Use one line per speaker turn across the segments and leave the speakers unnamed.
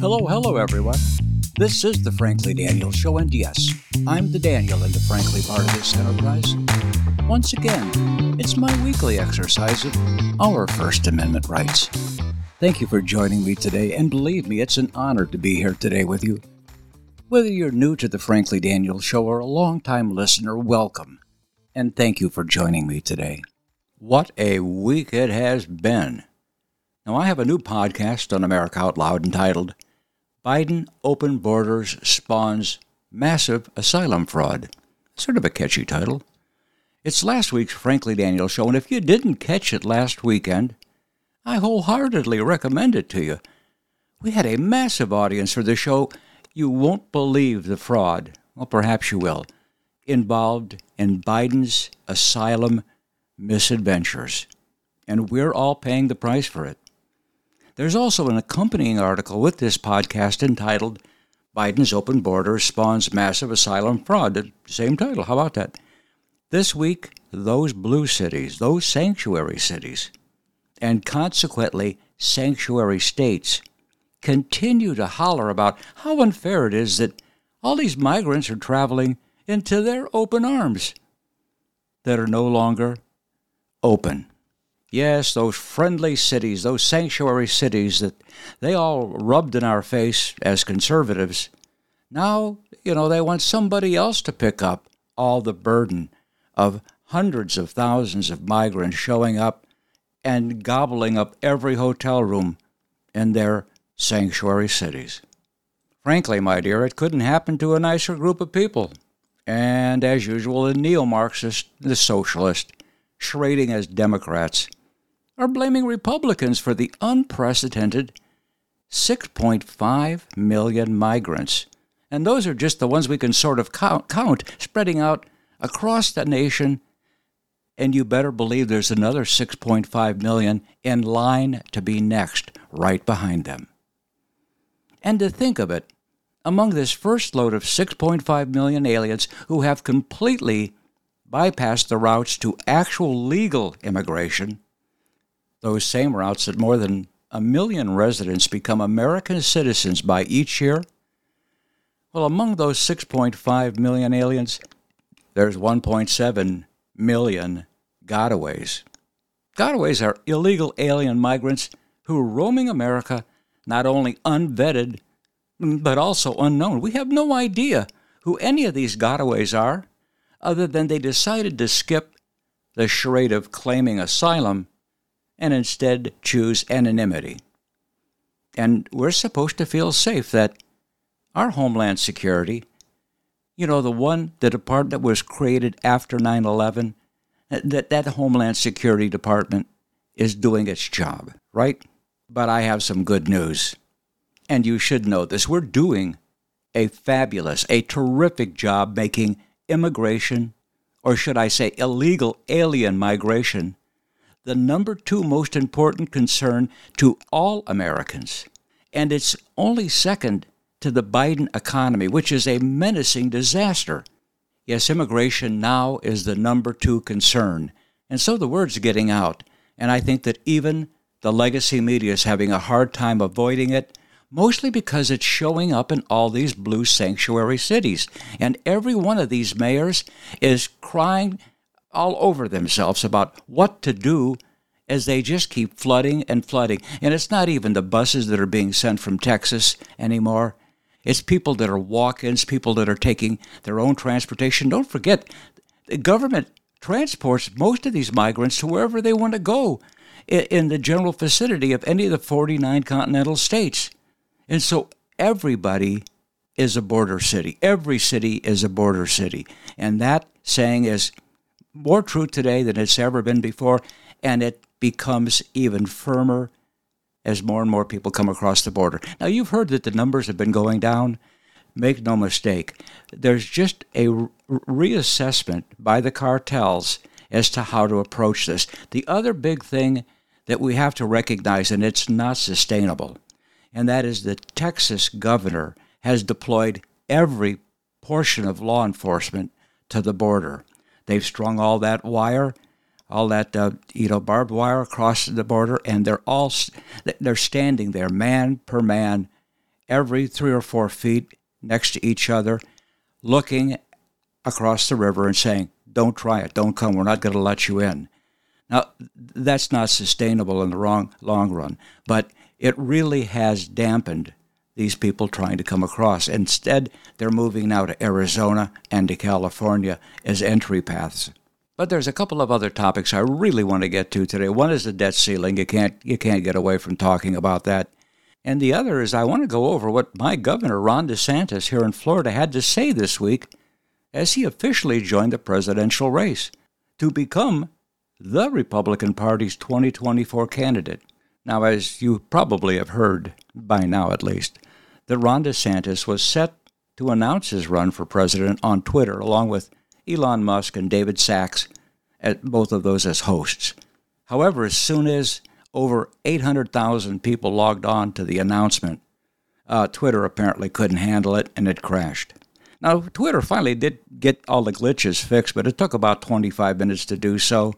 Hello, hello, everyone. This is the Frankly Daniel Show, and yes, I'm the Daniel in the Frankly part of this enterprise. Once again, it's my weekly exercise of our First Amendment rights. Thank you for joining me today, and believe me, it's an honor to be here today with you. Whether you're new to the Frankly Daniel Show or a longtime listener, welcome, and thank you for joining me today. What a week it has been! Now, I have a new podcast on America Out Loud entitled Biden Open Borders Spawns Massive Asylum Fraud. Sort of a catchy title. It's last week's Frankly Daniel show, and if you didn't catch it last weekend, I wholeheartedly recommend it to you. We had a massive audience for the show. You won't believe the fraud, well, perhaps you will, involved in Biden's asylum misadventures. And we're all paying the price for it. There's also an accompanying article with this podcast entitled Biden's Open Borders Spawns Massive Asylum Fraud. Same title. How about that? This week, those blue cities, those sanctuary cities, and consequently sanctuary states, continue to holler about how unfair it is that all these migrants are traveling into their open arms that are no longer open. Yes, those friendly cities, those sanctuary cities that they all rubbed in our face as conservatives. Now, you know, they want somebody else to pick up all the burden of hundreds of thousands of migrants showing up and gobbling up every hotel room in their sanctuary cities. Frankly, my dear, it couldn't happen to a nicer group of people. And as usual, the neo Marxist, the socialist, charading as Democrats, are blaming Republicans for the unprecedented 6.5 million migrants. And those are just the ones we can sort of count, count, spreading out across the nation. And you better believe there's another 6.5 million in line to be next, right behind them. And to think of it, among this first load of 6.5 million aliens who have completely bypassed the routes to actual legal immigration, those same routes that more than a million residents become American citizens by each year? Well, among those 6.5 million aliens, there's 1.7 million gotaways. Gotaways are illegal alien migrants who are roaming America not only unvetted, but also unknown. We have no idea who any of these gotaways are, other than they decided to skip the charade of claiming asylum and instead choose anonymity. And we're supposed to feel safe that our Homeland Security, you know, the one, the department that was created after 9 11, that that Homeland Security Department is doing its job, right? But I have some good news. And you should know this. We're doing a fabulous, a terrific job making immigration, or should I say illegal alien migration, the number two most important concern to all Americans. And it's only second to the Biden economy, which is a menacing disaster. Yes, immigration now is the number two concern. And so the word's getting out. And I think that even the legacy media is having a hard time avoiding it, mostly because it's showing up in all these blue sanctuary cities. And every one of these mayors is crying all over themselves about what to do as they just keep flooding and flooding. And it's not even the buses that are being sent from Texas anymore. It's people that are walk ins, people that are taking their own transportation. Don't forget, the government transports most of these migrants to wherever they want to go in the general vicinity of any of the 49 continental states. And so everybody is a border city. Every city is a border city. And that saying is more true today than it's ever been before, and it becomes even firmer as more and more people come across the border. Now, you've heard that the numbers have been going down. Make no mistake, there's just a reassessment by the cartels as to how to approach this. The other big thing that we have to recognize, and it's not sustainable, and that is the Texas governor has deployed every portion of law enforcement to the border. They've strung all that wire all that uh, you know barbed wire across the border, and they're all they're standing there, man per man, every three or four feet next to each other, looking across the river and saying, "Don't try it, don't come. We're not going to let you in." Now, that's not sustainable in the wrong, long run, but it really has dampened these people trying to come across. Instead, they're moving now to Arizona and to California as entry paths. But there's a couple of other topics I really want to get to today. One is the debt ceiling. You can't you can't get away from talking about that. And the other is I want to go over what my governor Ron DeSantis here in Florida had to say this week as he officially joined the presidential race to become the Republican Party's 2024 candidate. Now, as you probably have heard by now at least, that Ron DeSantis was set to announce his run for president on Twitter, along with Elon Musk and David Sacks, at both of those as hosts. However, as soon as over 800,000 people logged on to the announcement, uh, Twitter apparently couldn't handle it and it crashed. Now, Twitter finally did get all the glitches fixed, but it took about 25 minutes to do so.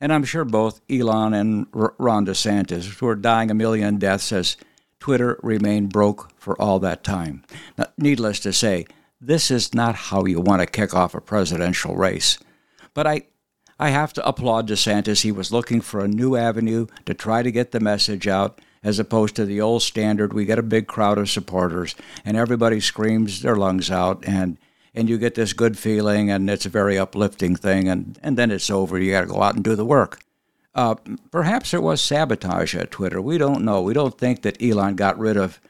And I'm sure both Elon and Ron DeSantis, who are dying a million deaths as Twitter remained broke for all that time. Now, needless to say, this is not how you want to kick off a presidential race. But I, I have to applaud DeSantis. He was looking for a new avenue to try to get the message out, as opposed to the old standard. We get a big crowd of supporters, and everybody screams their lungs out, and and you get this good feeling, and it's a very uplifting thing, and, and then it's over. You got to go out and do the work. Uh, perhaps there was sabotage at Twitter. We don't know. We don't think that Elon got rid of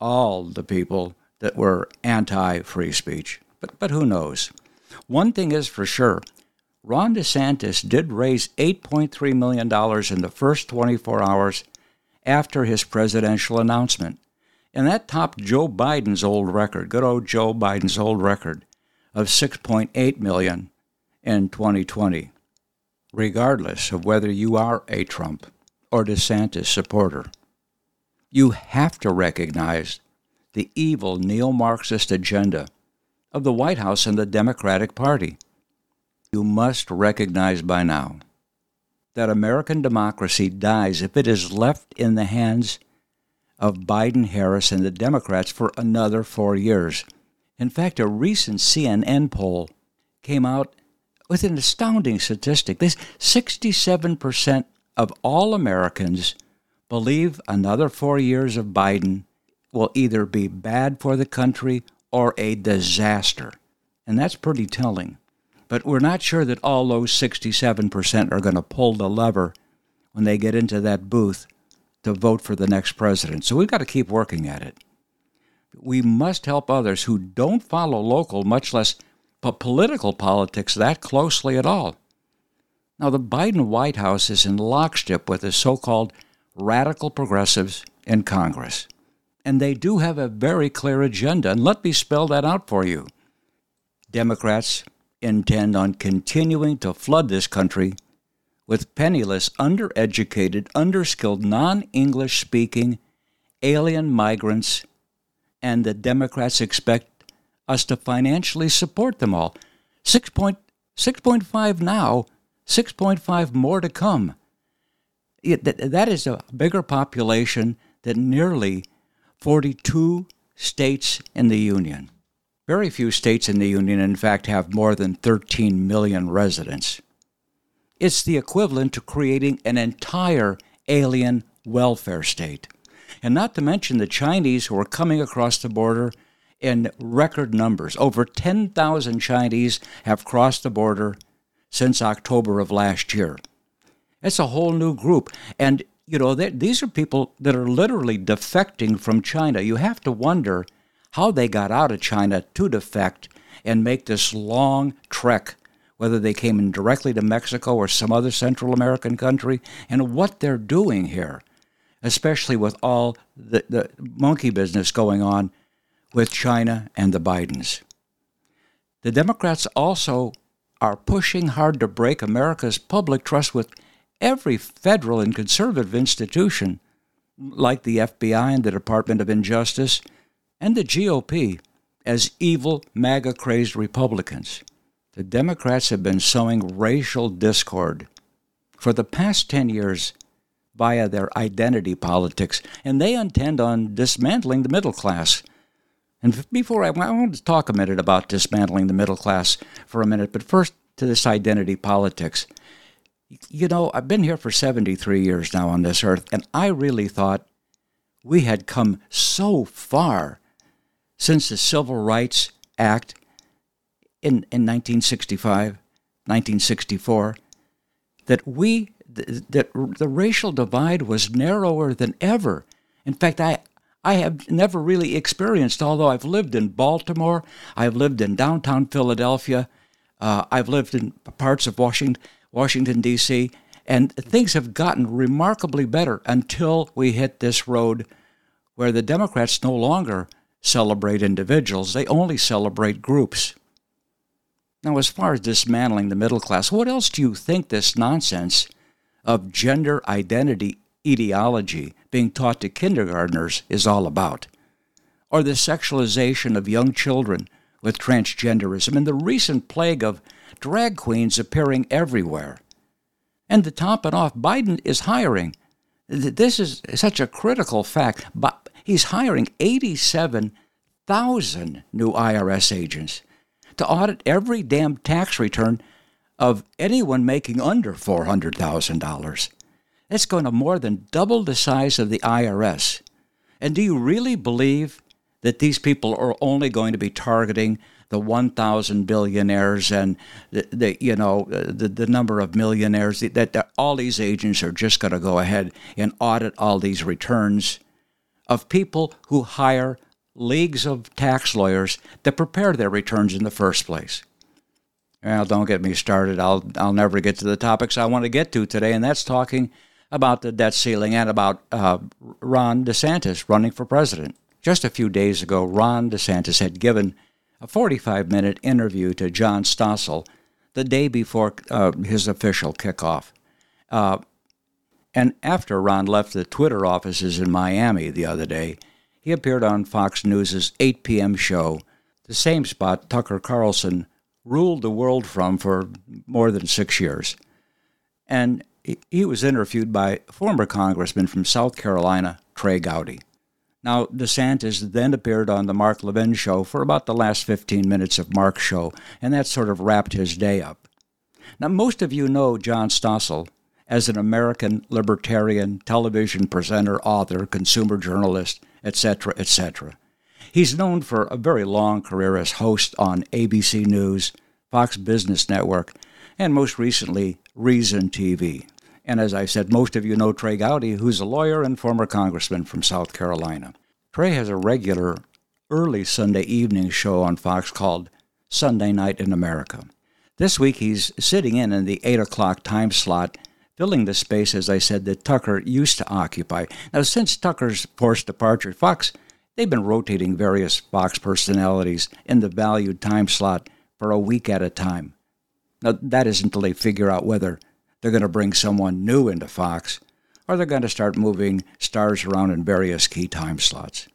all the people that were anti free speech, but, but who knows? One thing is for sure Ron DeSantis did raise $8.3 million in the first 24 hours after his presidential announcement. And that topped Joe Biden's old record, good old Joe Biden's old record of 6.8 million in 2020, regardless of whether you are a Trump or DeSantis supporter. You have to recognize the evil neo Marxist agenda of the White House and the Democratic Party. You must recognize by now that American democracy dies if it is left in the hands of Biden, Harris, and the Democrats for another four years. In fact, a recent CNN poll came out with an astounding statistic. This 67% of all Americans believe another four years of Biden will either be bad for the country or a disaster. And that's pretty telling. But we're not sure that all those 67% are going to pull the lever when they get into that booth to vote for the next president. So we've got to keep working at it. We must help others who don't follow local, much less political politics that closely at all. Now, the Biden White House is in lockstep with the so called radical progressives in Congress. And they do have a very clear agenda. And let me spell that out for you. Democrats intend on continuing to flood this country with penniless, undereducated, underskilled, non English speaking alien migrants, and the Democrats expect us to financially support them all. 6.5 now, 6.5 more to come. It, that, that is a bigger population than nearly 42 states in the Union. Very few states in the Union, in fact, have more than 13 million residents. It's the equivalent to creating an entire alien welfare state. And not to mention the Chinese who are coming across the border in record numbers. Over 10,000 Chinese have crossed the border since October of last year. It's a whole new group. And, you know, these are people that are literally defecting from China. You have to wonder how they got out of China to defect and make this long trek whether they came in directly to Mexico or some other Central American country, and what they're doing here, especially with all the, the monkey business going on with China and the Bidens. The Democrats also are pushing hard to break America's public trust with every federal and conservative institution, like the FBI and the Department of Injustice and the GOP, as evil, MAGA crazed Republicans. The Democrats have been sowing racial discord for the past 10 years via their identity politics, and they intend on dismantling the middle class. And before I, I want to talk a minute about dismantling the middle class for a minute, but first to this identity politics. You know, I've been here for 73 years now on this earth, and I really thought we had come so far since the Civil Rights Act in, in 1965, 1964, that we that the racial divide was narrower than ever. In fact, I I have never really experienced, although I've lived in Baltimore, I've lived in downtown Philadelphia, uh, I've lived in parts of Washington, Washington D.C., and things have gotten remarkably better until we hit this road where the Democrats no longer celebrate individuals; they only celebrate groups. Now, as far as dismantling the middle class, what else do you think this nonsense of gender identity ideology being taught to kindergartners is all about? Or the sexualization of young children with transgenderism and the recent plague of drag queens appearing everywhere? And to top it off, Biden is hiring. This is such a critical fact. But he's hiring 87,000 new IRS agents to audit every damn tax return of anyone making under $400,000. That's going to more than double the size of the IRS. And do you really believe that these people are only going to be targeting the 1,000 billionaires and the, the you know the, the number of millionaires that, that all these agents are just going to go ahead and audit all these returns of people who hire leagues of tax lawyers that prepare their returns in the first place. Well, don't get me started. I'll I'll never get to the topics I want to get to today, and that's talking about the debt ceiling and about uh, Ron DeSantis running for president. Just a few days ago, Ron DeSantis had given a 45-minute interview to John Stossel the day before uh, his official kickoff. Uh, and after Ron left the Twitter offices in Miami the other day, he appeared on Fox News' 8 p.m. show, the same spot Tucker Carlson ruled the world from for more than six years. And he was interviewed by former Congressman from South Carolina, Trey Gowdy. Now, DeSantis then appeared on the Mark Levin show for about the last 15 minutes of Mark's show, and that sort of wrapped his day up. Now, most of you know John Stossel as an American libertarian television presenter, author, consumer journalist, etc., etc. He's known for a very long career as host on ABC News, Fox Business Network, and most recently, Reason TV. And as I said, most of you know Trey Gowdy, who's a lawyer and former congressman from South Carolina. Trey has a regular early Sunday evening show on Fox called Sunday Night in America. This week he's sitting in in the 8 o'clock time slot filling the space, as I said, that Tucker used to occupy. Now, since Tucker's forced departure, Fox, they've been rotating various Fox personalities in the valued time slot for a week at a time. Now, that is until they figure out whether they're going to bring someone new into Fox or they're going to start moving stars around in various key time slots.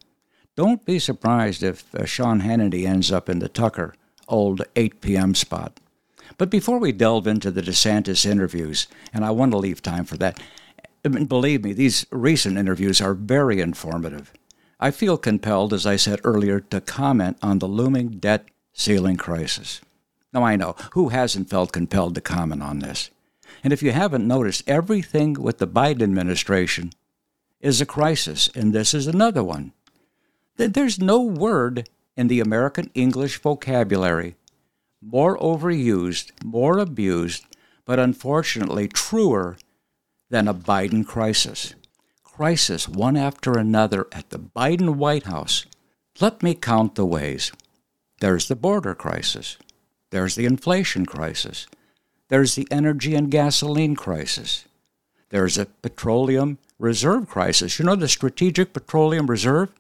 Don't be surprised if uh, Sean Hannity ends up in the Tucker old 8 p.m. spot. But before we delve into the DeSantis interviews, and I want to leave time for that, believe me, these recent interviews are very informative. I feel compelled, as I said earlier, to comment on the looming debt ceiling crisis. Now, I know, who hasn't felt compelled to comment on this? And if you haven't noticed, everything with the Biden administration is a crisis, and this is another one. There's no word in the American English vocabulary more overused, more abused, but unfortunately truer than a Biden crisis. Crisis one after another at the Biden White House. Let me count the ways. There's the border crisis. There's the inflation crisis. There's the energy and gasoline crisis. There's a petroleum reserve crisis. You know the Strategic Petroleum Reserve?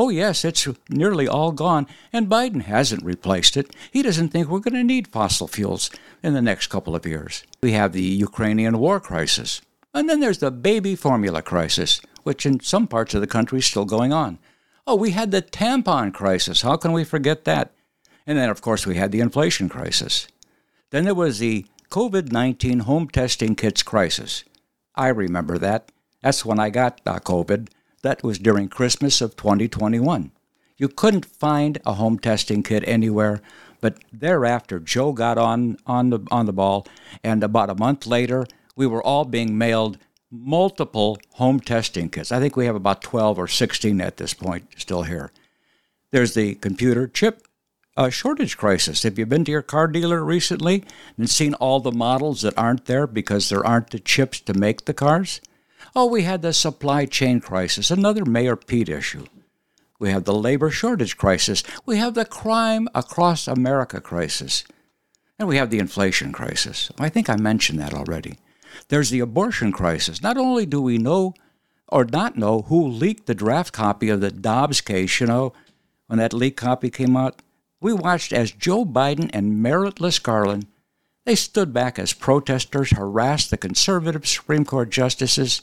Oh, yes, it's nearly all gone, and Biden hasn't replaced it. He doesn't think we're going to need fossil fuels in the next couple of years. We have the Ukrainian war crisis. And then there's the baby formula crisis, which in some parts of the country is still going on. Oh, we had the tampon crisis. How can we forget that? And then, of course, we had the inflation crisis. Then there was the COVID 19 home testing kits crisis. I remember that. That's when I got uh, COVID. That was during Christmas of 2021. You couldn't find a home testing kit anywhere, but thereafter, Joe got on, on, the, on the ball, and about a month later, we were all being mailed multiple home testing kits. I think we have about 12 or 16 at this point still here. There's the computer chip uh, shortage crisis. Have you been to your car dealer recently and seen all the models that aren't there because there aren't the chips to make the cars? Oh, we had the supply chain crisis, another Mayor Pete issue. We have the labor shortage crisis. We have the crime across America crisis. And we have the inflation crisis. I think I mentioned that already. There's the abortion crisis. Not only do we know or not know who leaked the draft copy of the Dobbs case, you know, when that leaked copy came out, we watched as Joe Biden and Merrick Garland they stood back as protesters harassed the conservative Supreme Court justices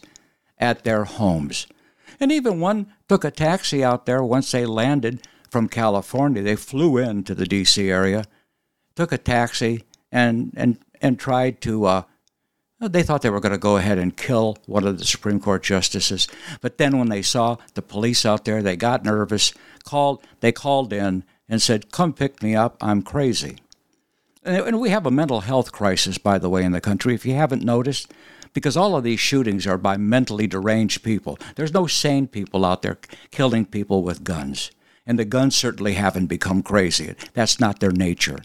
at their homes. And even one took a taxi out there once they landed from California. They flew into the D.C. area, took a taxi, and, and, and tried to uh, they thought they were going to go ahead and kill one of the Supreme Court justices, but then when they saw the police out there, they got nervous. Called, they called in and said, "Come pick me up. I'm crazy." And we have a mental health crisis, by the way, in the country. If you haven't noticed, because all of these shootings are by mentally deranged people. There's no sane people out there killing people with guns, and the guns certainly haven't become crazy. That's not their nature.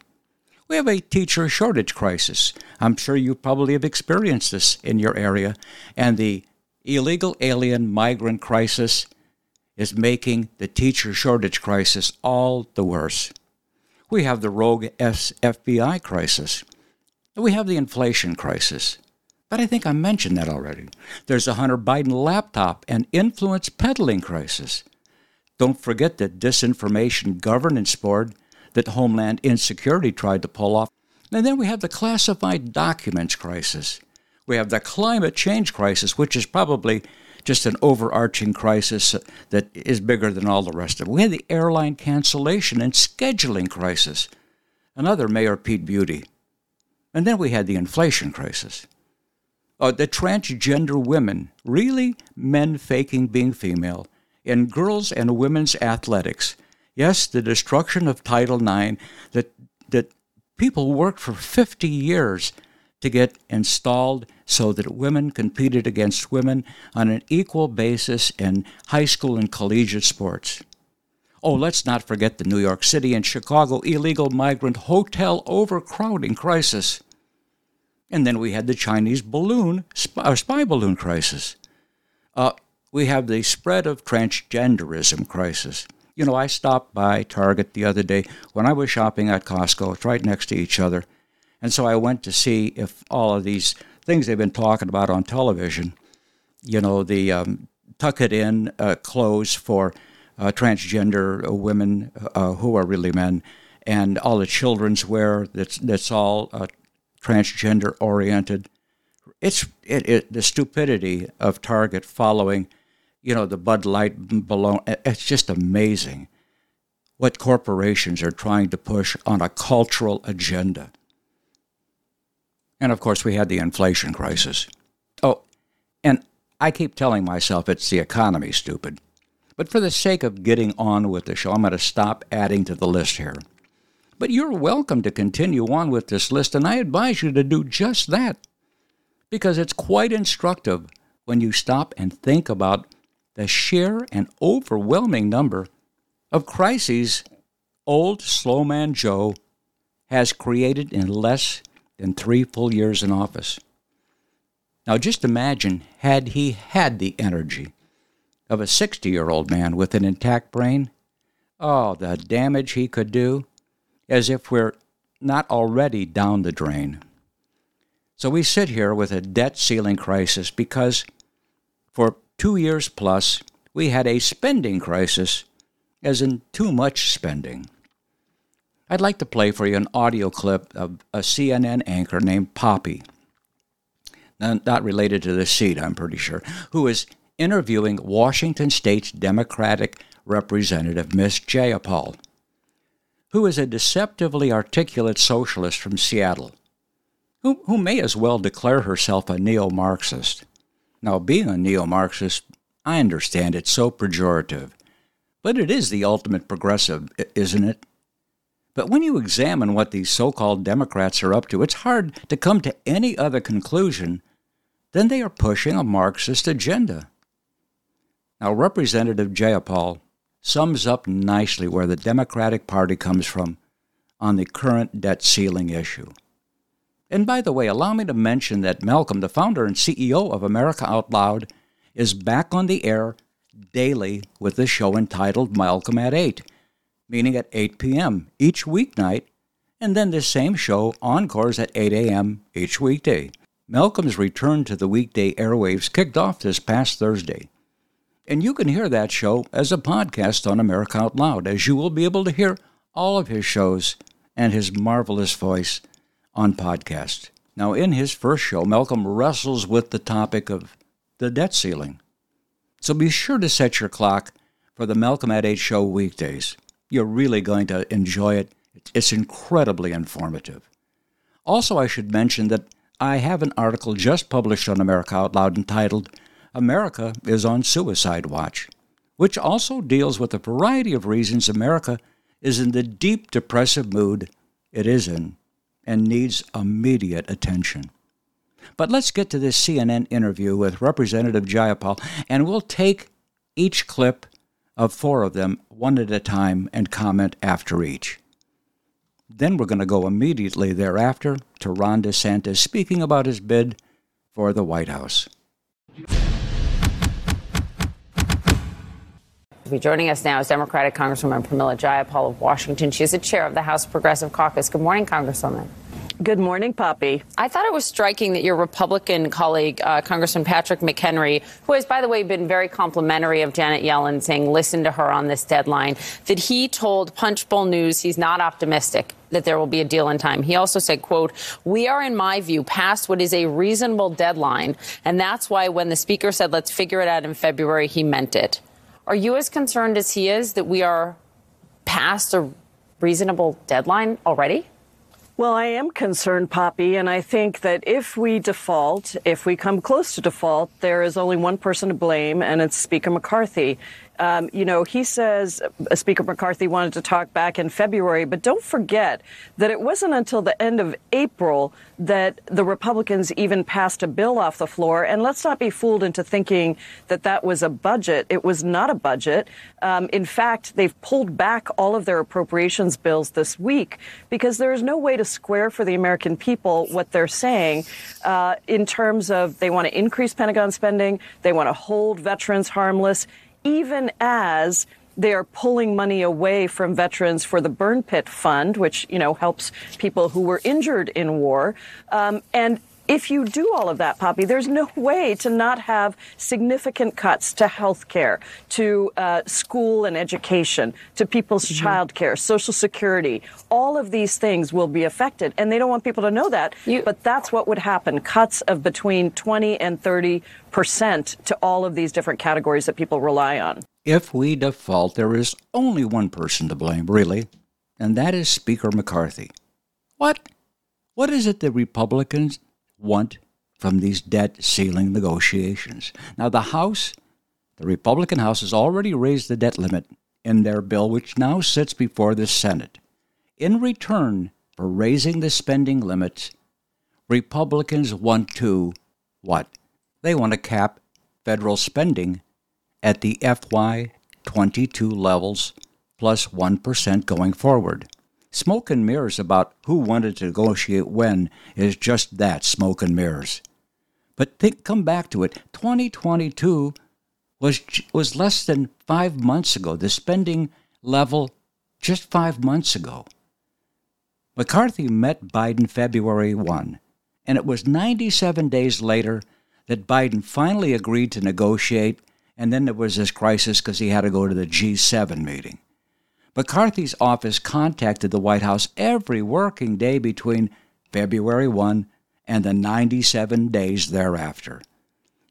We have a teacher shortage crisis. I'm sure you probably have experienced this in your area. And the illegal alien migrant crisis is making the teacher shortage crisis all the worse. We have the rogue FBI crisis. We have the inflation crisis. But I think I mentioned that already. There's a Hunter Biden laptop and influence peddling crisis. Don't forget the Disinformation Governance Board that Homeland Insecurity tried to pull off. And then we have the classified documents crisis. We have the climate change crisis, which is probably just an overarching crisis that is bigger than all the rest of it. We have the airline cancellation and scheduling crisis, another Mayor Pete Beauty. And then we had the inflation crisis. Uh, the transgender women, really men faking being female, in girls and women's athletics Yes, the destruction of Title IX that, that people worked for 50 years to get installed so that women competed against women on an equal basis in high school and collegiate sports. Oh, let's not forget the New York City and Chicago illegal migrant hotel overcrowding crisis. And then we had the Chinese balloon, spy, uh, spy balloon crisis. Uh, we have the spread of transgenderism crisis. You know, I stopped by Target the other day when I was shopping at Costco. It's right next to each other. And so I went to see if all of these things they've been talking about on television, you know, the um, tuck it in uh, clothes for uh, transgender women uh, who are really men, and all the children's wear that's, that's all uh, transgender oriented. It's it, it, the stupidity of Target following you know, the Bud Light balloon. It's just amazing what corporations are trying to push on a cultural agenda. And of course, we had the inflation crisis. Oh, and I keep telling myself it's the economy, stupid. But for the sake of getting on with the show, I'm going to stop adding to the list here. But you're welcome to continue on with this list, and I advise you to do just that because it's quite instructive when you stop and think about the sheer and overwhelming number of crises old slow man Joe has created in less than three full years in office. Now, just imagine had he had the energy of a 60 year old man with an intact brain. Oh, the damage he could do, as if we're not already down the drain. So we sit here with a debt ceiling crisis because for two years plus, we had a spending crisis, as in too much spending. I'd like to play for you an audio clip of a CNN anchor named Poppy, not related to the seat, I'm pretty sure, who is interviewing Washington State's Democratic Representative Miss Jayapal, who is a deceptively articulate socialist from Seattle. who, who may as well declare herself a neo Marxist. Now, being a neo Marxist, I understand it's so pejorative, but it is the ultimate progressive, isn't it? But when you examine what these so called Democrats are up to, it's hard to come to any other conclusion than they are pushing a Marxist agenda. Now, Representative Jayapal sums up nicely where the Democratic Party comes from on the current debt ceiling issue. And by the way, allow me to mention that Malcolm, the founder and CEO of America Out Loud, is back on the air daily with a show entitled Malcolm at 8, meaning at 8 p.m. each weeknight, and then the same show encores at 8 a.m. each weekday. Malcolm's return to the weekday airwaves kicked off this past Thursday. And you can hear that show as a podcast on America Out Loud, as you will be able to hear all of his shows and his marvelous voice on podcast. Now, in his first show, Malcolm wrestles with the topic of the debt ceiling. So be sure to set your clock for the Malcolm at 8 show weekdays. You're really going to enjoy it. It's incredibly informative. Also, I should mention that I have an article just published on America Out Loud entitled America is on Suicide Watch, which also deals with a variety of reasons America is in the deep depressive mood it is in and needs immediate attention. But let's get to this CNN interview with Representative Jayapal, and we'll take each clip of four of them one at a time and comment after each. Then we're going to go immediately thereafter to Ron DeSantis speaking about his bid for the White House.
Joining us now is Democratic Congresswoman Pramila Jayapal of Washington. She is the chair of the House Progressive Caucus. Good morning, Congresswoman.
Good morning, Poppy.
I thought it was striking that your Republican colleague, uh, Congressman Patrick McHenry, who has, by the way, been very complimentary of Janet Yellen, saying listen to her on this deadline, that he told Punchbowl News he's not optimistic that there will be a deal in time. He also said, quote, we are, in my view, past what is a reasonable deadline. And that's why when the speaker said, let's figure it out in February, he meant it. Are you as concerned as he is that we are past a reasonable deadline already?
Well, I am concerned, Poppy, and I think that if we default, if we come close to default, there is only one person to blame, and it's Speaker McCarthy. Um, you know, he says uh, Speaker McCarthy wanted to talk back in February, but don't forget that it wasn't until the end of April that the Republicans even passed a bill off the floor. And let's not be fooled into thinking that that was a budget. It was not a budget. Um, in fact, they've pulled back all of their appropriations bills this week because there is no way to square for the American people what they're saying uh, in terms of they want to increase Pentagon spending, they want to hold veterans harmless even as they are pulling money away from veterans for the burn pit fund, which you know helps people who were injured in war. Um, and if you do all of that, Poppy, there's no way to not have significant cuts to health care, to uh, school and education, to people's mm-hmm. child care, Social Security. All of these things will be affected. And they don't want people to know that. You, but that's what would happen cuts of between 20 and 30 percent to all of these different categories that people rely on.
If we default, there is only one person to blame, really, and that is Speaker McCarthy. What? What is it the Republicans want from these debt ceiling negotiations. Now, the House, the Republican House, has already raised the debt limit in their bill, which now sits before the Senate. In return for raising the spending limits, Republicans want to what? They want to cap federal spending at the FY 22 levels plus 1 going forward. Smoke and mirrors about who wanted to negotiate when is just that smoke and mirrors. But think, come back to it. 2022 was was less than five months ago. The spending level just five months ago. McCarthy met Biden February 1, and it was 97 days later that Biden finally agreed to negotiate, and then there was this crisis because he had to go to the G7 meeting. McCarthy's office contacted the White House every working day between February 1 and the 97 days thereafter.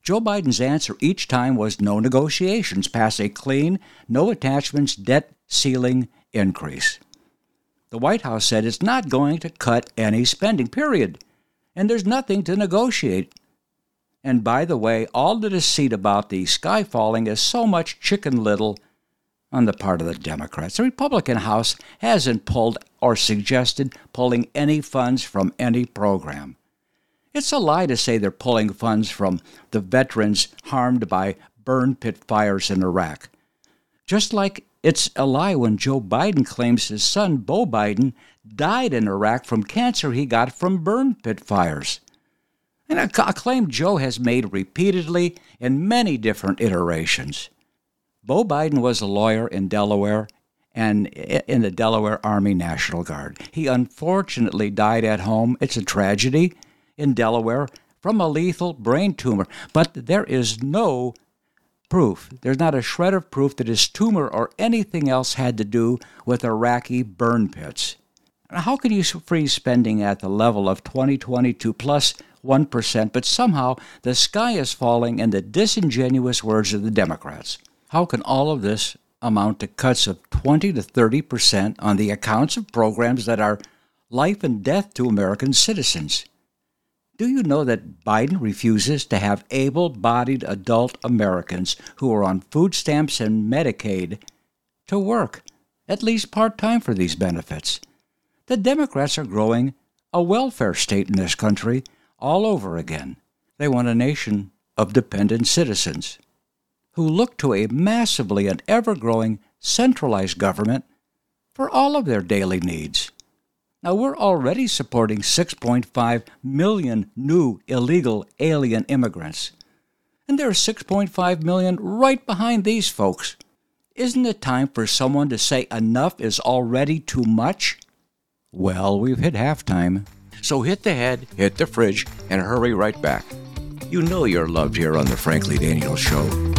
Joe Biden's answer each time was no negotiations, pass a clean, no attachments debt ceiling increase. The White House said it's not going to cut any spending, period. and there's nothing to negotiate. And by the way, all the deceit about the sky falling is so much chicken little on the part of the Democrats. The Republican House hasn't pulled or suggested pulling any funds from any program. It's a lie to say they're pulling funds from the veterans harmed by burn pit fires in Iraq. Just like it's a lie when Joe Biden claims his son, Beau Biden, died in Iraq from cancer he got from burn pit fires. And a claim Joe has made repeatedly in many different iterations. Beau Biden was a lawyer in Delaware and in the Delaware Army National Guard. He unfortunately died at home. It's a tragedy in Delaware from a lethal brain tumor, but there is no proof. There's not a shred of proof that his tumor or anything else had to do with Iraqi burn pits. How can you freeze spending at the level of 2022 plus 1, but somehow the sky is falling in the disingenuous words of the Democrats? How can all of this amount to cuts of 20 to 30% on the accounts of programs that are life and death to American citizens? Do you know that Biden refuses to have able bodied adult Americans who are on food stamps and Medicaid to work, at least part time, for these benefits? The Democrats are growing a welfare state in this country all over again. They want a nation of dependent citizens who look to a massively and ever growing centralized government for all of their daily needs. Now, we're already supporting 6.5 million new illegal alien immigrants. And there are 6.5 million right behind these folks. Isn't it time for someone to say enough is already too much? Well, we've hit halftime. So hit the head, hit the fridge, and hurry right back. You know you're loved here on the Frankly Daniels Show.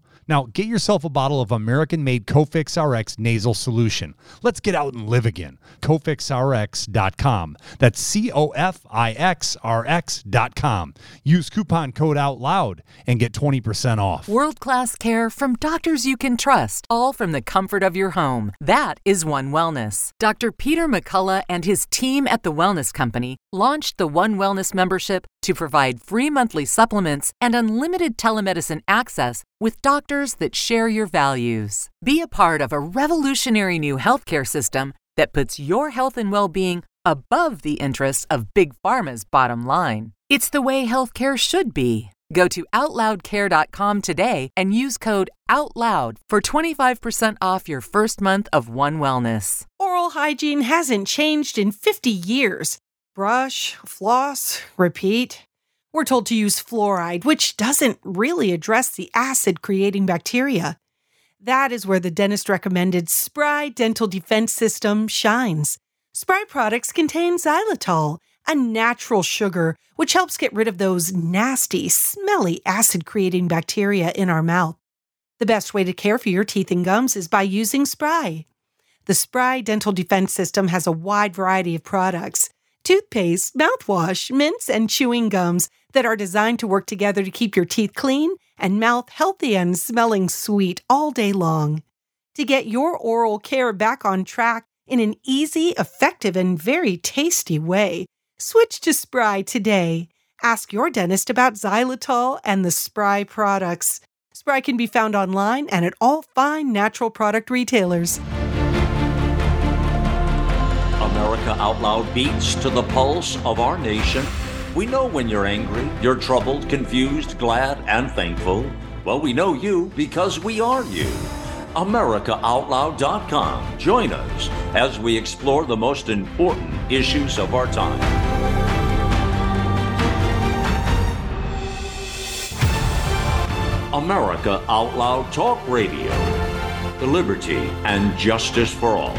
Now, get yourself a bottle of American made Cofix RX nasal solution. Let's get out and live again. CofixRx.com. That's C O F I X R X.com. Use coupon code OUTLOUD and get 20% off.
World class care from doctors you can trust, all from the comfort of your home. That is One Wellness. Dr. Peter McCullough and his team at The Wellness Company launched the One Wellness membership to provide free monthly supplements and unlimited telemedicine access with doctors that share your values. Be a part of a revolutionary new healthcare system that puts your health and well being above the interests of Big Pharma's bottom line. It's the way healthcare should be. Go to OutLoudCare.com today and use code OUTLOUD for 25% off your first month of One Wellness.
Oral hygiene hasn't changed in 50 years. Brush, floss, repeat. We're told to use fluoride, which doesn't really address the acid creating bacteria. That is where the dentist recommended Spry Dental Defense System shines. Spry products contain xylitol, a natural sugar which helps get rid of those nasty, smelly acid creating bacteria in our mouth. The best way to care for your teeth and gums is by using Spry. The Spry Dental Defense System has a wide variety of products toothpaste, mouthwash, mints, and chewing gums that are designed to work together to keep your teeth clean and mouth healthy and smelling sweet all day long. To get your oral care back on track in an easy, effective, and very tasty way, switch to Spry today. Ask your dentist about xylitol and the Spry products. Spry can be found online and at all fine natural product retailers.
America Out Loud beats to the pulse of our nation. We know when you're angry, you're troubled, confused, glad, and thankful. Well, we know you because we are you. AmericaOutloud.com. Join us as we explore the most important issues of our time. America Out Loud Talk Radio. The liberty and justice for all.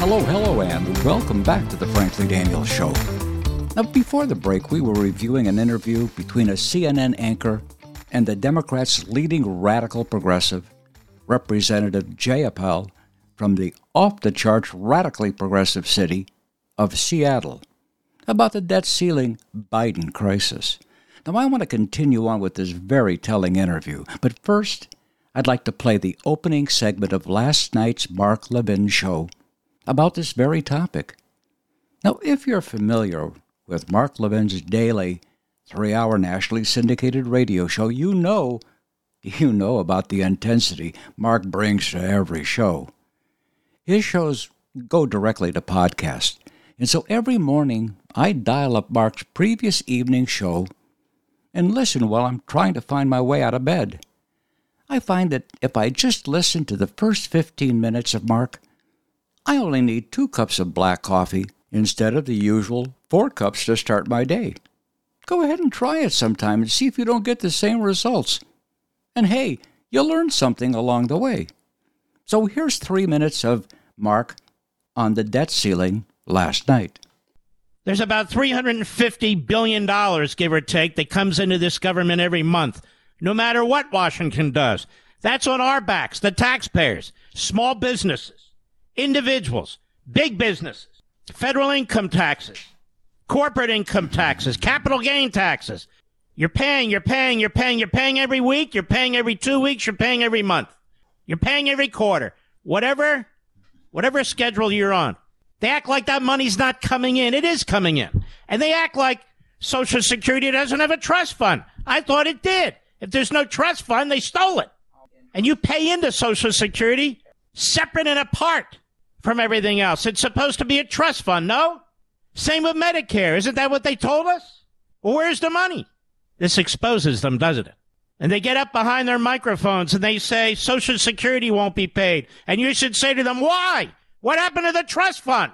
Hello, hello, and welcome back to the Frankly Daniels Show. Now, before the break, we were reviewing an interview between a CNN anchor and the Democrats' leading radical progressive, Representative Jayapal, from the off the charts radically progressive city of Seattle, about the debt ceiling Biden crisis. Now, I want to continue on with this very telling interview, but first, I'd like to play the opening segment of last night's Mark Levin show about this very topic. Now, if you're familiar with Mark Levin's daily three hour nationally syndicated radio show, you know, you know about the intensity Mark brings to every show. His shows go directly to podcast, and so every morning I dial up Mark's previous evening show and listen while I'm trying to find my way out of bed. I find that if I just listen to the first 15 minutes of Mark, I only need two cups of black coffee instead of the usual four cups to start my day. Go ahead and try it sometime and see if you don't get the same results. And hey, you'll learn something along the way. So here's three minutes of Mark on the debt ceiling last night.
There's about $350 billion, give or take, that comes into this government every month no matter what Washington does. That's on our backs, the taxpayers, small businesses, individuals, big businesses, federal income taxes, corporate income taxes, capital gain taxes. You're paying, you're paying, you're paying, you're paying every week, you're paying every two weeks, you're paying every month. You're paying every quarter. Whatever, whatever schedule you're on. They act like that money's not coming in. It is coming in. And they act like Social Security doesn't have a trust fund. I thought it did. If there's no trust fund, they stole it. And you pay into Social Security separate and apart from everything else. It's supposed to be a trust fund, no? Same with Medicare. Isn't that what they told us? Well, where's the money? This exposes them, doesn't it? And they get up behind their microphones and they say Social Security won't be paid. And you should say to them, why? What happened to the trust fund?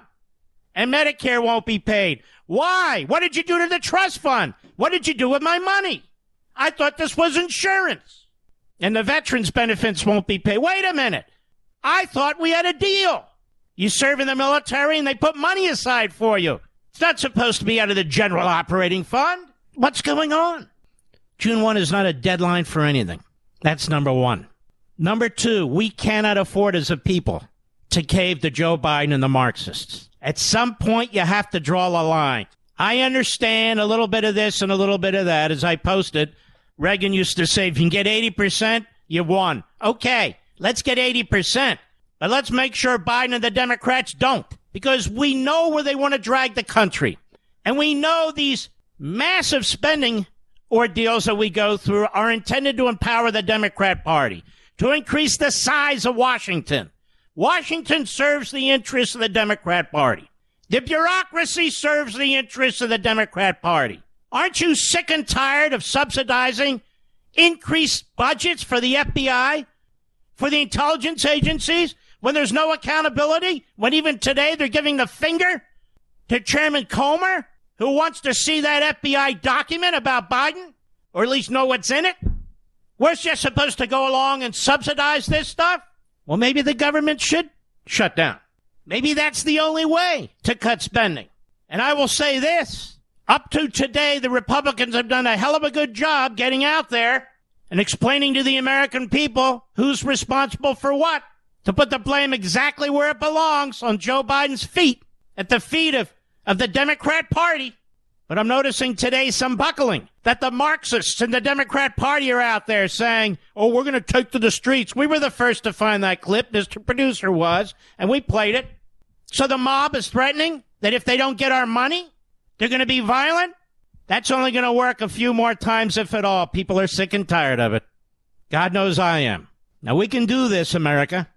And Medicare won't be paid. Why? What did you do to the trust fund? What did you do with my money? I thought this was insurance. And the veterans benefits won't be paid. Wait a minute. I thought we had a deal. You serve in the military and they put money aside for you. It's not supposed to be out of the general operating fund. What's going on? June 1 is not a deadline for anything. That's number one. Number two, we cannot afford as a people to cave to Joe Biden and the Marxists. At some point, you have to draw a line. I understand a little bit of this and a little bit of that. As I posted, Reagan used to say, if you can get 80%, you won. Okay, let's get 80%. But let's make sure Biden and the Democrats don't, because we know where they want to drag the country. And we know these massive spending ordeals that we go through are intended to empower the Democrat Party, to increase the size of Washington. Washington serves the interests of the Democrat Party. The bureaucracy serves the interests of the Democrat Party. Aren't you sick and tired of subsidizing increased budgets for the FBI, for the intelligence agencies, when there's no accountability? When even today they're giving the finger to Chairman Comer, who wants to see that FBI document about Biden, or at least know what's in it? We're just supposed to go along and subsidize this stuff? Well, maybe the government should shut down. Maybe that's the only way to cut spending. And I will say this. Up to today, the Republicans have done a hell of a good job getting out there and explaining to the American people who's responsible for what, to put the blame exactly where it belongs on Joe Biden's feet, at the feet of, of the Democrat Party. But I'm noticing today some buckling that the Marxists and the Democrat Party are out there saying, oh, we're going to take to the streets. We were the first to find that clip. Mr. Producer was, and we played it. So the mob is threatening that if they don't get our money, they're going to be violent? That's only going to work a few more times, if at all. People are sick and tired of it. God knows I am. Now, we can do this, America.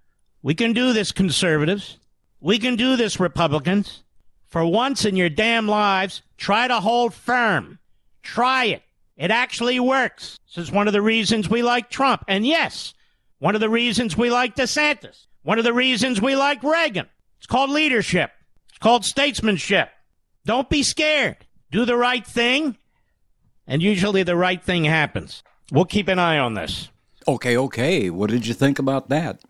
We can do this, conservatives. We can do this, Republicans. For once in your damn lives, try to hold firm. Try it. It actually works. This is one of the reasons we like Trump. And yes, one of the reasons we like DeSantis. One of the reasons we like Reagan. It's called leadership. It's called statesmanship. Don't be scared. Do the right thing, and usually the right thing happens. We'll keep an eye on this.
Okay, okay. What did you think about that?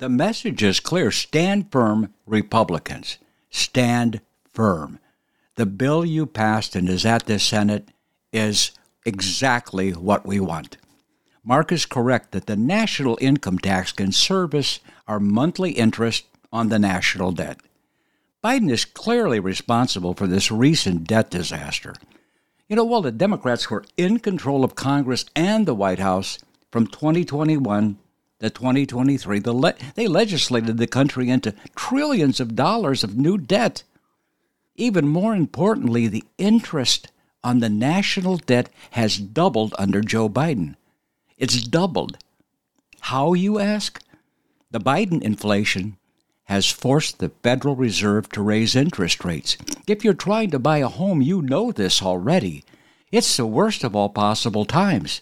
The message is clear. Stand firm, Republicans. Stand firm. The bill you passed and is at the Senate is exactly what we want. Mark is correct that the national income tax can service our monthly interest on the national debt. Biden is clearly responsible for this recent debt disaster. You know, while the Democrats were in control of Congress and the White House from 2021 to 2023, the le- they legislated the country into trillions of dollars of new debt. Even more importantly, the interest on the national debt has doubled under Joe Biden. It's doubled. How, you ask? The Biden inflation has forced the Federal Reserve to raise interest rates. If you're trying to buy a home, you know this already. It's the worst of all possible times.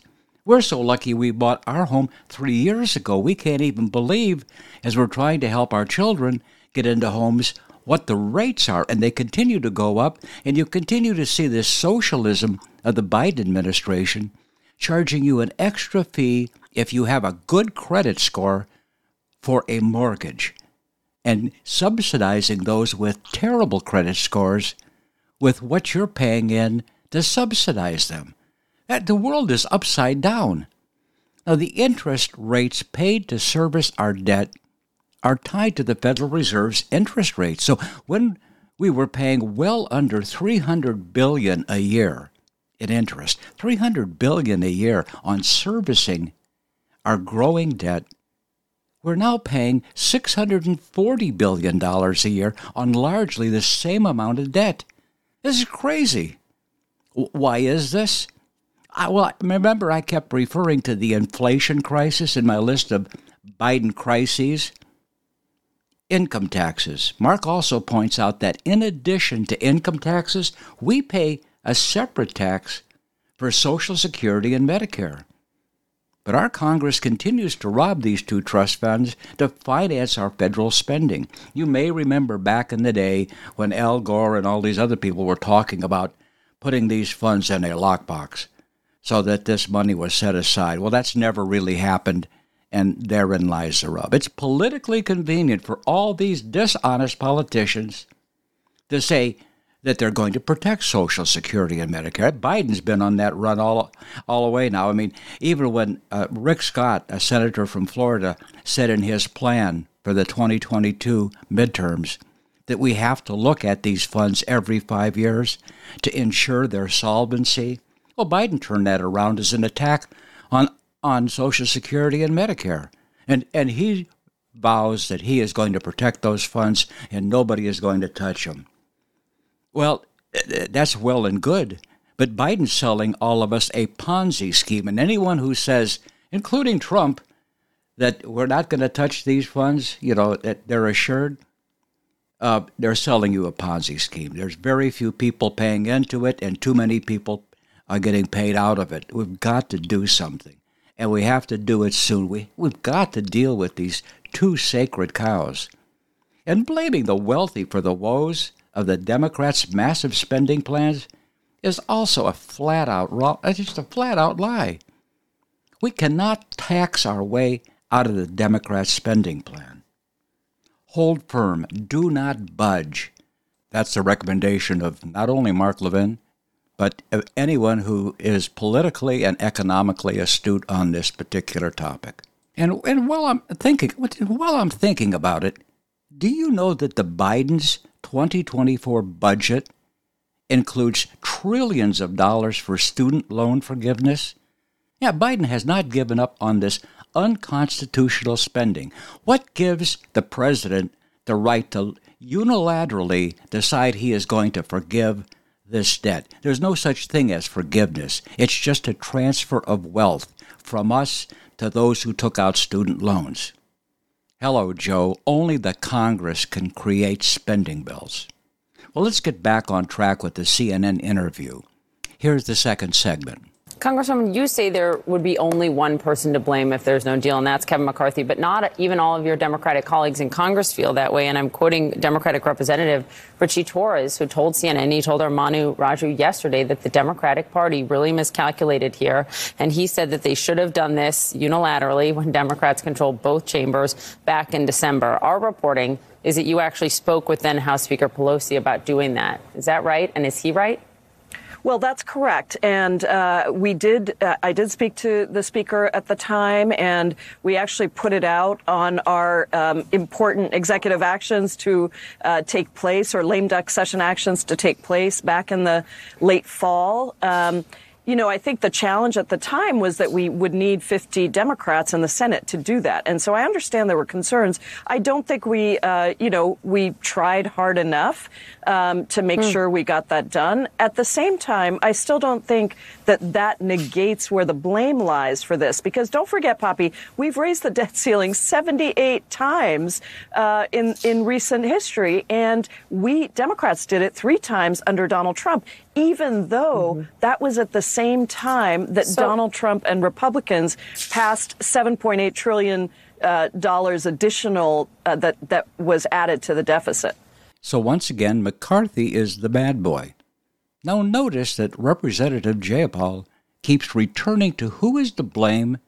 We're so lucky we bought our home three years ago. We can't even believe, as we're trying to help our children get into homes, what the rates are. And they continue to go up. And you continue to see this socialism of the Biden administration charging you an extra fee if you have a good credit score for a mortgage and subsidizing those with terrible credit scores with what you're paying in to subsidize them. That the world is upside down. Now the interest rates paid to service our debt are tied to the Federal Reserve's interest rates. So when we were paying well under 300 billion a year in interest, 300 billion a year on servicing our growing debt, we're now paying $640 billion a year on largely the same amount of debt. This is crazy. Why is this? I, well, remember I kept referring to the inflation crisis in my list of Biden crises. Income taxes. Mark also points out that in addition to income taxes, we pay a separate tax for Social Security and Medicare. But our Congress continues to rob these two trust funds to finance our federal spending. You may remember back in the day when Al Gore and all these other people were talking about putting these funds in a lockbox so that this money was set aside. Well, that's never really happened, and therein lies the rub. It's politically convenient for all these dishonest politicians to say, that they're going to protect Social Security and Medicare. Biden's been on that run all all the way now. I mean, even when uh, Rick Scott, a senator from Florida, said in his plan for the 2022 midterms that we have to look at these funds every five years to ensure their solvency. Well, Biden turned that around as an attack on on Social Security and Medicare, and and he vows that he is going to protect those funds and nobody is going to touch them. Well, that's well and good. But Biden's selling all of us a Ponzi scheme. And anyone who says, including Trump, that we're not going to touch these funds, you know, that they're assured, uh, they're selling you a Ponzi scheme. There's very few people paying into it, and too many people are getting paid out of it. We've got to do something, and we have to do it soon. We, we've got to deal with these two sacred cows. And blaming the wealthy for the woes of the Democrats' massive spending plans is also a flat out uh, just a flat out lie. We cannot tax our way out of the Democrats' spending plan. Hold firm, do not budge. That's the recommendation of not only Mark Levin, but anyone who is politically and economically astute on this particular topic. And, and while I'm thinking, while I'm thinking about it, do you know that the Bidens 2024 budget includes trillions of dollars for student loan forgiveness. Yeah, Biden has not given up on this unconstitutional spending. What gives the president the right to unilaterally decide he is going to forgive this debt? There's no such thing as forgiveness, it's just a transfer of wealth from us to those who took out student loans. Hello, Joe. Only the Congress can create spending bills. Well, let's get back on track with the CNN interview. Here's the second segment.
Congresswoman, you say there would be only one person to blame if there's no deal, and that's Kevin McCarthy, but not even all of your Democratic colleagues in Congress feel that way. And I'm quoting Democratic Representative Richie Torres, who told CNN, he told Manu Raju yesterday that the Democratic Party really miscalculated here. And he said that they should have done this unilaterally when Democrats controlled both chambers back in December. Our reporting is that you actually spoke with then House Speaker Pelosi about doing that. Is that right? And is he right?
Well, that's correct. And uh, we did, uh, I did speak to the speaker at the time, and we actually put it out on our um, important executive actions to uh, take place or lame duck session actions to take place back in the late fall. Um, you know, I think the challenge at the time was that we would need 50 Democrats in the Senate to do that. And so I understand there were concerns. I don't think we, uh, you know, we tried hard enough um, to make mm. sure we got that done. At the same time, I still don't think that that negates where the blame lies for this. Because don't forget, Poppy, we've raised the debt ceiling 78 times uh, in, in recent history. And we, Democrats, did it three times under Donald Trump even though mm-hmm. that was at the same time that so, Donald Trump and Republicans passed 7.8 trillion uh, dollars additional uh, that that was added to the deficit.
So once again, McCarthy is the bad boy. Now notice that Representative Jayapal keeps returning to who is to blame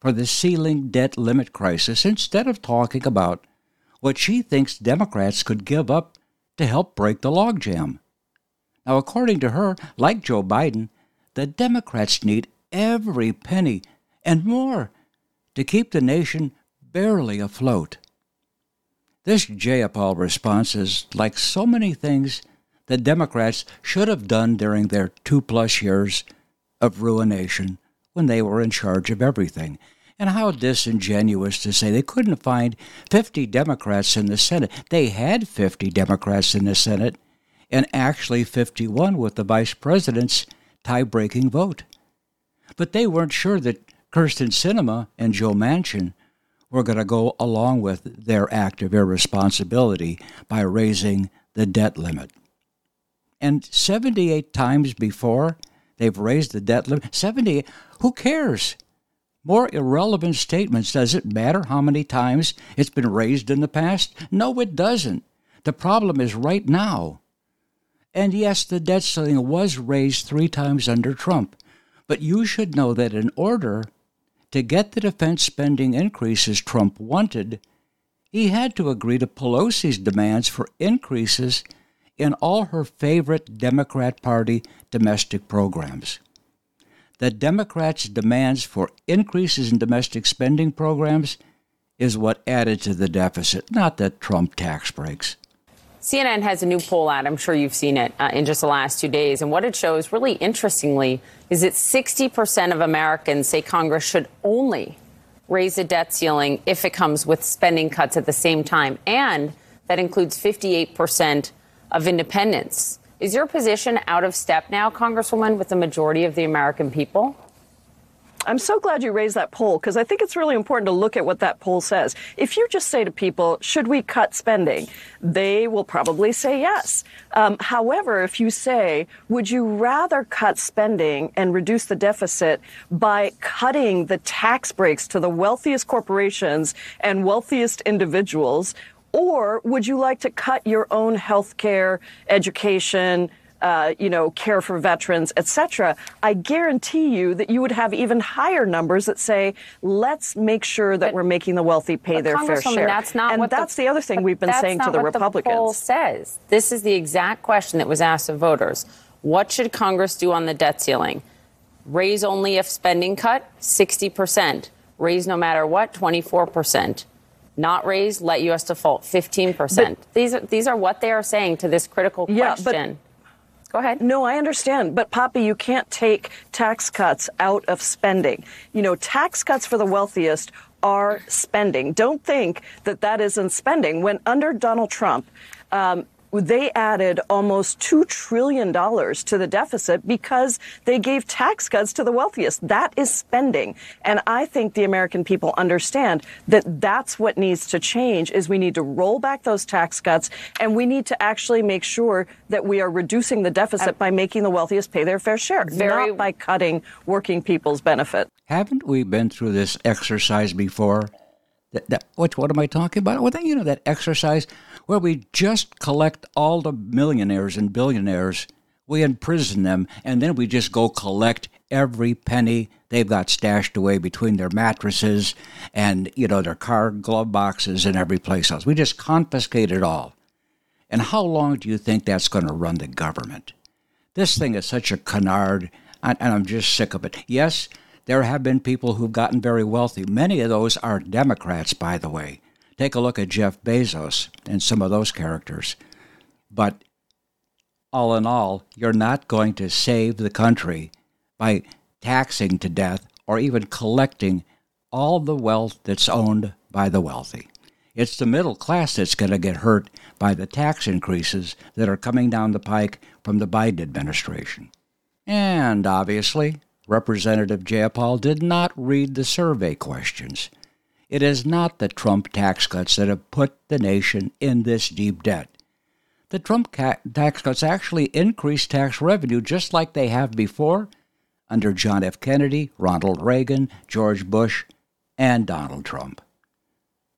for the ceiling debt limit crisis instead of talking about what she thinks Democrats could give up to help break the logjam. Now, according to her, like Joe Biden, the Democrats need every penny and more to keep the nation barely afloat. This Jayapal response is like so many things the Democrats should have done during their two plus years of ruination when they were in charge of everything. And how disingenuous to say they couldn't find 50 Democrats in the Senate. They had 50 Democrats in the Senate, and actually 51 with the vice president's tie breaking vote. But they weren't sure that Kyrsten Sinema and Joe Manchin were going to go along with their act of irresponsibility by raising the debt limit. And 78 times before they've raised the debt limit, 78, who cares? More irrelevant statements. Does it matter how many times it's been raised in the past? No, it doesn't. The problem is right now. And yes, the debt ceiling was raised three times under Trump. But you should know that in order to get the defense spending increases Trump wanted, he had to agree to Pelosi's demands for increases in all her favorite Democrat Party domestic programs. The Democrats' demands for increases in domestic spending programs is what added to the deficit, not the Trump tax breaks.
CNN has a new poll out. I'm sure you've seen it uh, in just the last two days. And what it shows, really interestingly, is that 60% of Americans say Congress should only raise the debt ceiling if it comes with spending cuts at the same time. And that includes 58% of independents. Is your position out of step now, Congresswoman, with the majority of the American people?
I'm so glad you raised that poll because I think it's really important to look at what that poll says. If you just say to people, should we cut spending? They will probably say yes. Um, however, if you say, would you rather cut spending and reduce the deficit by cutting the tax breaks to the wealthiest corporations and wealthiest individuals? Or would you like to cut your own health care, education, uh, you know, care for veterans, etc., I guarantee you that you would have even higher numbers that say, let's make sure that but, we're making the wealthy pay their fair share.
That's not
and
what
that's
the,
the other thing we've been saying to the Republicans.
The poll says this is the exact question that was asked of voters. What should Congress do on the debt ceiling? Raise only if spending cut, 60%. Raise no matter what, 24%. Not raise, let U.S. default, 15%. But, these, are, these are what they are saying to this critical question.
Yeah, but, Go ahead. No, I understand. But, Poppy, you can't take tax cuts out of spending. You know, tax cuts for the wealthiest are spending. Don't think that that isn't spending. When under Donald Trump, um, they added almost $2 trillion to the deficit because they gave tax cuts to the wealthiest. That is spending. And I think the American people understand that that's what needs to change is we need to roll back those tax cuts and we need to actually make sure that we are reducing the deficit by making the wealthiest pay their fair share, Very... not by cutting working people's benefit.
Haven't we been through this exercise before? That, that, what, what am I talking about? Well, then, you know, that exercise where we just collect all the millionaires and billionaires, we imprison them, and then we just go collect every penny they've got stashed away between their mattresses and, you know, their car glove boxes and every place else. We just confiscate it all. And how long do you think that's going to run the government? This thing is such a canard, and I'm just sick of it. Yes, there have been people who've gotten very wealthy. Many of those are Democrats, by the way. Take a look at Jeff Bezos and some of those characters. But all in all, you're not going to save the country by taxing to death or even collecting all the wealth that's owned by the wealthy. It's the middle class that's going to get hurt by the tax increases that are coming down the pike from the Biden administration. And obviously, Representative Jayapal did not read the survey questions. It is not the Trump tax cuts that have put the nation in this deep debt. The Trump ca- tax cuts actually increased tax revenue just like they have before under John F. Kennedy, Ronald Reagan, George Bush, and Donald Trump.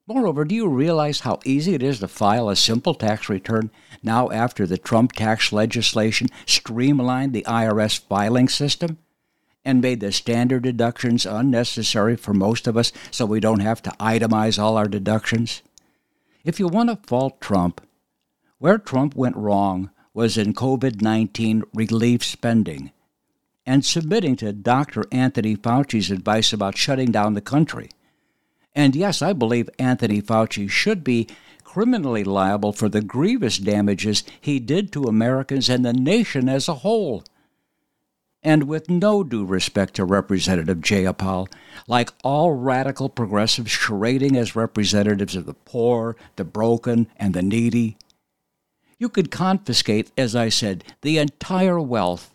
Moreover, do you realize how easy it is to file a simple tax return now after the Trump tax legislation streamlined the IRS filing system? And made the standard deductions unnecessary for most of us so we don't have to itemize all our deductions? If you want to fault Trump, where Trump went wrong was in COVID 19 relief spending and submitting to Dr. Anthony Fauci's advice about shutting down the country. And yes, I believe Anthony Fauci should be criminally liable for the grievous damages he did to Americans and the nation as a whole and with no due respect to Representative Jayapal, like all radical progressives charading as representatives of the poor, the broken, and the needy. You could confiscate, as I said, the entire wealth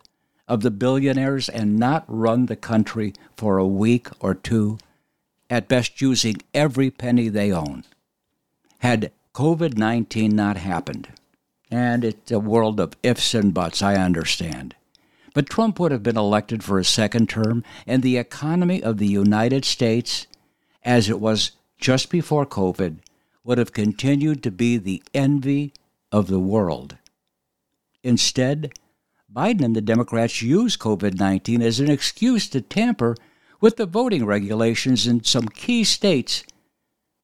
of the billionaires and not run the country for a week or two, at best using every penny they own. Had COVID 19 not happened, and it's a world of ifs and buts, I understand but Trump would have been elected for a second term, and the economy of the United States, as it was just before COVID, would have continued to be the envy of the world. Instead, Biden and the Democrats used COVID 19 as an excuse to tamper with the voting regulations in some key states.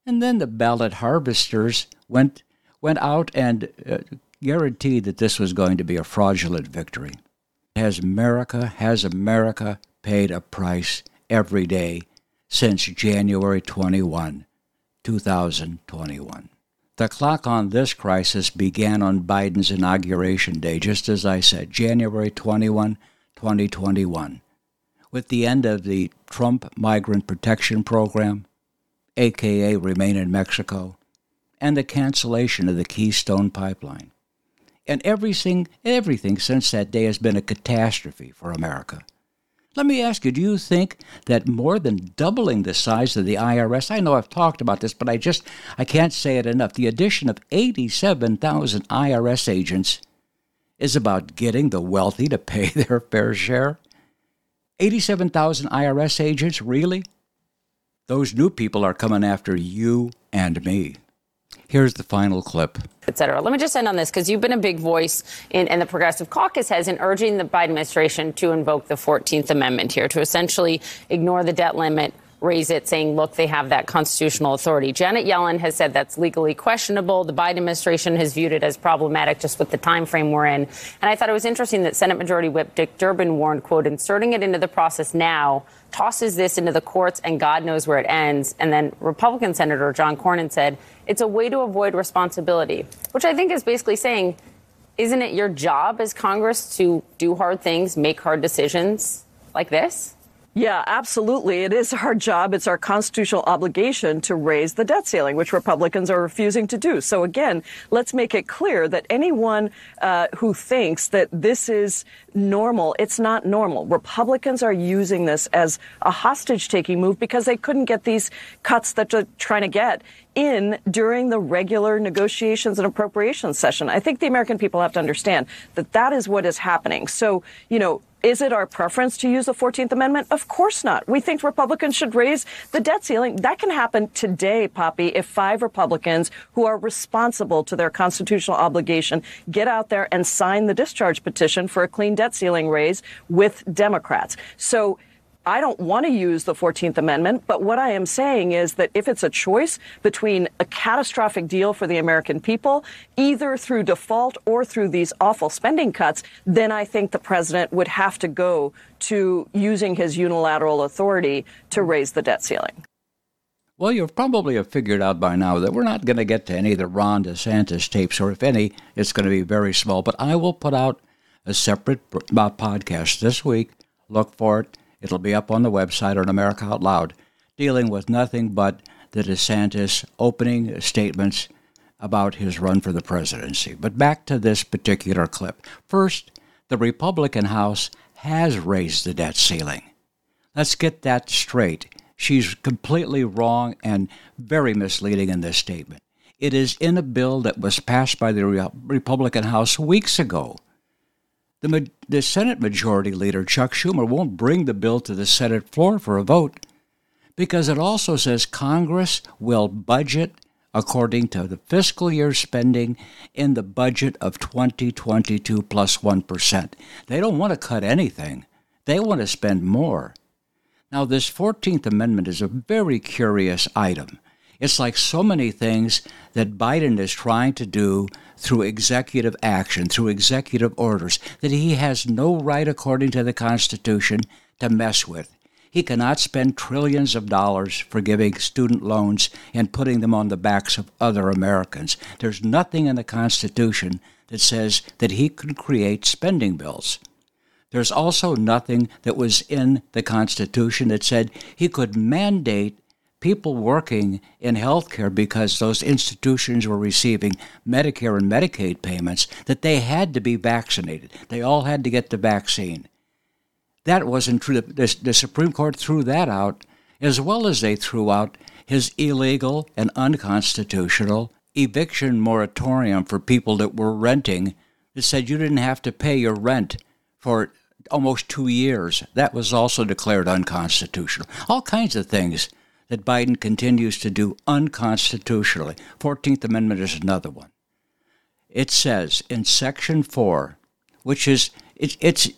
And then the ballot harvesters went, went out and uh, guaranteed that this was going to be a fraudulent victory. Has America, has America paid a price every day since January 21, 2021? The clock on this crisis began on Biden's inauguration day, just as I said, January 21, 2021, with the end of the Trump Migrant Protection Program, aka Remain in Mexico, and the cancellation of the Keystone Pipeline and everything, everything since that day has been a catastrophe for America. Let me ask you, do you think that more than doubling the size of the IRS, I know I've talked about this, but I just I can't say it enough. The addition of 87,000 IRS agents is about getting the wealthy to pay their fair share. 87,000 IRS agents, really? Those new people are coming after you and me. Here's the final clip.
Et cetera. Let me just end on this because you've been a big voice in, and the Progressive Caucus has in urging the Biden administration to invoke the 14th Amendment here to essentially ignore the debt limit raise it, saying, look, they have that constitutional authority. Janet Yellen has said that's legally questionable. The Biden administration has viewed it as problematic just with the time frame we're in. And I thought it was interesting that Senate Majority Whip Dick Durbin warned, quote, inserting it into the process now tosses this into the courts and God knows where it ends. And then Republican Senator John Cornyn said, it's a way to avoid responsibility, which I think is basically saying, isn't it your job as Congress to do hard things, make hard decisions like this?
Yeah, absolutely. It is our job. It's our constitutional obligation to raise the debt ceiling, which Republicans are refusing to do. So again, let's make it clear that anyone uh, who thinks that this is normal, it's not normal. Republicans are using this as a hostage taking move because they couldn't get these cuts that they're trying to get in during the regular negotiations and appropriations session. I think the American people have to understand that that is what is happening. So, you know, is it our preference to use the 14th Amendment? Of course not. We think Republicans should raise the debt ceiling. That can happen today, Poppy, if five Republicans who are responsible to their constitutional obligation get out there and sign the discharge petition for a clean debt ceiling raise with Democrats. So I don't want to use the 14th Amendment, but what I am saying is that if it's a choice between a catastrophic deal for the American people, either through default or through these awful spending cuts, then I think the president would have to go to using his unilateral authority to raise the debt ceiling.
Well, you probably have figured out by now that we're not going to get to any of the Ron DeSantis tapes, or if any, it's going to be very small. But I will put out a separate uh, podcast this week. Look for it It'll be up on the website on America Out Loud, dealing with nothing but the DeSantis opening statements about his run for the presidency. But back to this particular clip. First, the Republican House has raised the debt ceiling. Let's get that straight. She's completely wrong and very misleading in this statement. It is in a bill that was passed by the Republican House weeks ago. The, the Senate Majority Leader, Chuck Schumer, won't bring the bill to the Senate floor for a vote because it also says Congress will budget according to the fiscal year spending in the budget of 2022 plus 1. They don't want to cut anything, they want to spend more. Now, this 14th Amendment is a very curious item. It's like so many things that Biden is trying to do through executive action, through executive orders, that he has no right, according to the Constitution, to mess with. He cannot spend trillions of dollars for giving student loans and putting them on the backs of other Americans. There's nothing in the Constitution that says that he can create spending bills. There's also nothing that was in the Constitution that said he could mandate people working in healthcare because those institutions were receiving Medicare and Medicaid payments that they had to be vaccinated. They all had to get the vaccine. That wasn't true. The, the Supreme Court threw that out, as well as they threw out his illegal and unconstitutional eviction moratorium for people that were renting that said you didn't have to pay your rent for almost two years. That was also declared unconstitutional. All kinds of things that Biden continues to do unconstitutionally. 14th Amendment is another one. It says in Section 4, which is it's it's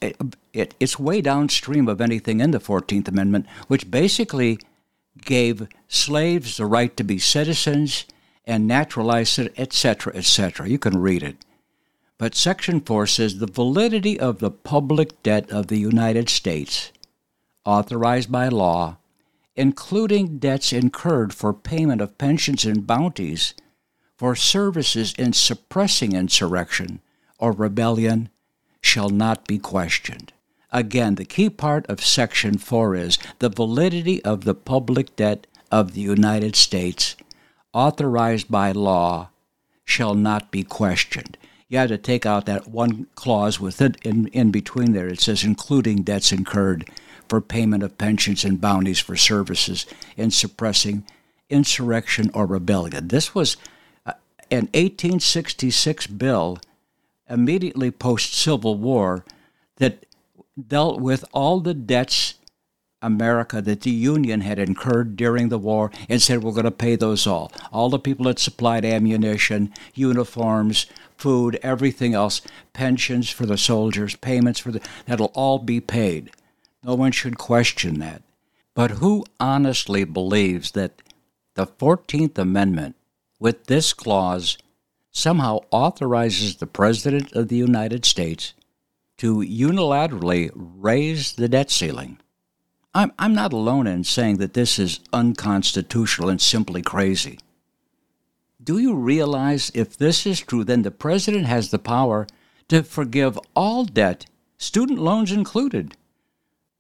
it, it's way downstream of anything in the 14th Amendment, which basically gave slaves the right to be citizens and naturalized, etc., etc. You can read it. But Section 4 says the validity of the public debt of the United States, authorized by law, including debts incurred for payment of pensions and bounties for services in suppressing insurrection or rebellion, shall not be questioned. Again, the key part of Section 4 is the validity of the public debt of the United States, authorized by law, shall not be questioned. You have to take out that one clause with it in, in between there. It says, including debts incurred for payment of pensions and bounties for services in suppressing insurrection or rebellion. This was uh, an 1866 bill immediately post Civil War that dealt with all the debts America that the Union had incurred during the war and said we're going to pay those all. All the people that supplied ammunition, uniforms, food, everything else, pensions for the soldiers, payments for the that'll all be paid. No one should question that. But who honestly believes that the 14th Amendment, with this clause, somehow authorizes the President of the United States to unilaterally raise the debt ceiling? I'm, I'm not alone in saying that this is unconstitutional and simply crazy. Do you realize if this is true, then the President has the power to forgive all debt, student loans included?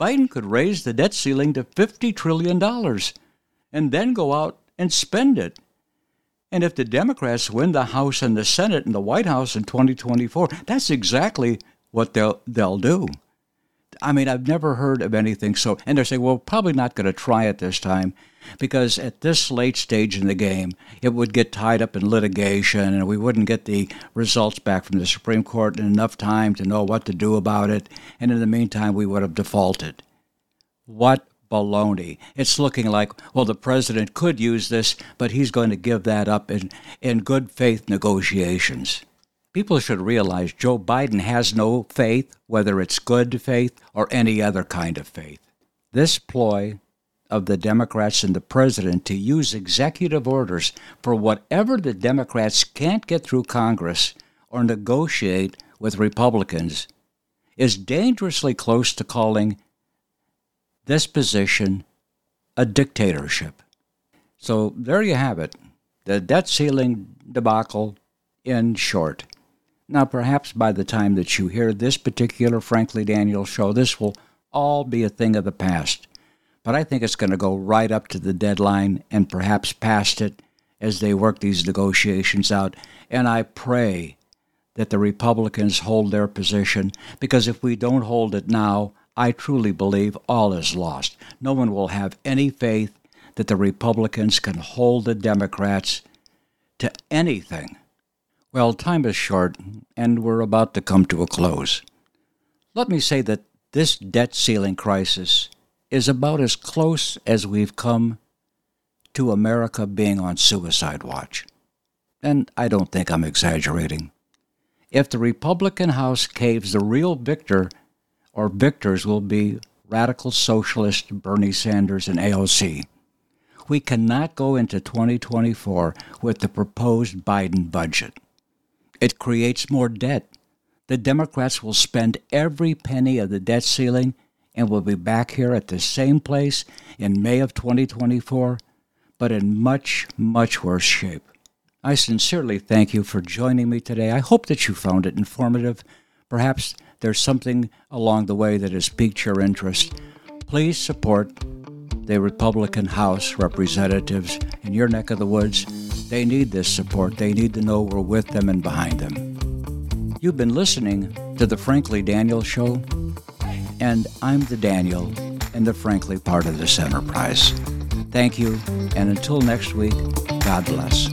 Biden could raise the debt ceiling to $50 trillion and then go out and spend it. And if the Democrats win the House and the Senate and the White House in 2024, that's exactly what they'll, they'll do. I mean, I've never heard of anything so. And they're saying, well, probably not going to try it this time because at this late stage in the game, it would get tied up in litigation and we wouldn't get the results back from the Supreme Court in enough time to know what to do about it. And in the meantime, we would have defaulted. What baloney. It's looking like, well, the president could use this, but he's going to give that up in, in good faith negotiations. People should realize Joe Biden has no faith, whether it's good faith or any other kind of faith. This ploy of the Democrats and the president to use executive orders for whatever the Democrats can't get through Congress or negotiate with Republicans is dangerously close to calling this position a dictatorship. So there you have it the debt ceiling debacle in short. Now, perhaps by the time that you hear this particular Frankly Daniel show, this will all be a thing of the past. But I think it's going to go right up to the deadline and perhaps past it as they work these negotiations out. And I pray that the Republicans hold their position because if we don't hold it now, I truly believe all is lost. No one will have any faith that the Republicans can hold the Democrats to anything. Well, time is short, and we're about to come to a close. Let me say that this debt ceiling crisis is about as close as we've come to America being on suicide watch. And I don't think I'm exaggerating. If the Republican House caves, the real victor or victors will be radical socialist Bernie Sanders and AOC. We cannot go into 2024 with the proposed Biden budget. It creates more debt. The Democrats will spend every penny of the debt ceiling and we'll be back here at the same place in May of 2024, but in much, much worse shape. I sincerely thank you for joining me today. I hope that you found it informative. Perhaps there's something along the way that has piqued your interest. Please support the Republican House representatives in your neck of the woods. They need this support. They need to know we're with them and behind them. You've been listening to The Frankly Daniel Show and I'm the Daniel and the Frankly part of this enterprise. Thank you, and until next week, God bless.